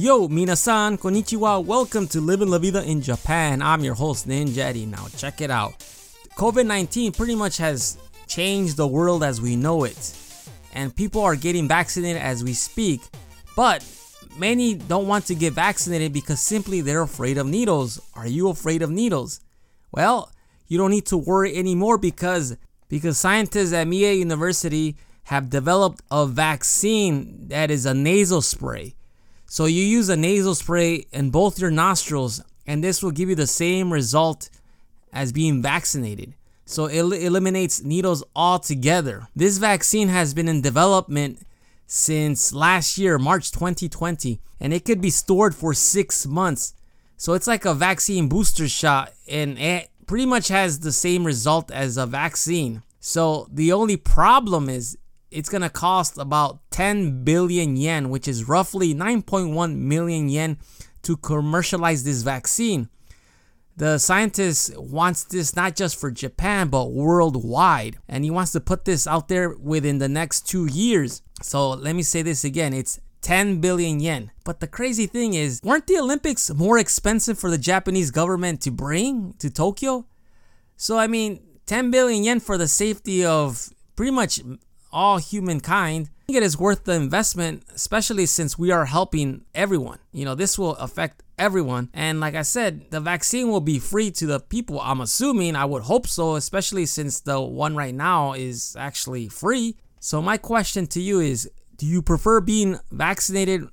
Yo, minasan, konnichiwa. Welcome to Living La Vida in Japan. I'm your host, Ninja Eddie. Now, check it out. COVID 19 pretty much has changed the world as we know it, and people are getting vaccinated as we speak. But many don't want to get vaccinated because simply they're afraid of needles. Are you afraid of needles? Well, you don't need to worry anymore because because scientists at Mie University have developed a vaccine that is a nasal spray. So you use a nasal spray in both your nostrils, and this will give you the same result as being vaccinated. So it eliminates needles altogether. This vaccine has been in development since last year, March 2020, and it could be stored for six months. So it's like a vaccine booster shot, and it pretty much has the same result as a vaccine. So the only problem is it's gonna cost about 10 billion yen, which is roughly 9.1 million yen to commercialize this vaccine. The scientist wants this not just for Japan but worldwide, and he wants to put this out there within the next two years. So let me say this again it's 10 billion yen. But the crazy thing is, weren't the Olympics more expensive for the Japanese government to bring to Tokyo? So, I mean, 10 billion yen for the safety of pretty much all humankind. I think it is worth the investment, especially since we are helping everyone. You know, this will affect everyone. And like I said, the vaccine will be free to the people. I'm assuming, I would hope so, especially since the one right now is actually free. So, my question to you is do you prefer being vaccinated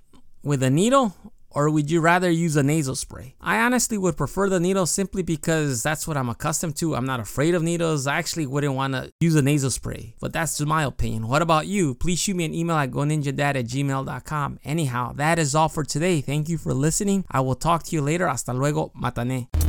with a needle or would you rather use a nasal spray? I honestly would prefer the needle simply because that's what I'm accustomed to. I'm not afraid of needles. I actually wouldn't want to use a nasal spray, but that's my opinion. What about you? Please shoot me an email at goninjadad at gmail.com. Anyhow, that is all for today. Thank you for listening. I will talk to you later. Hasta luego. Matane.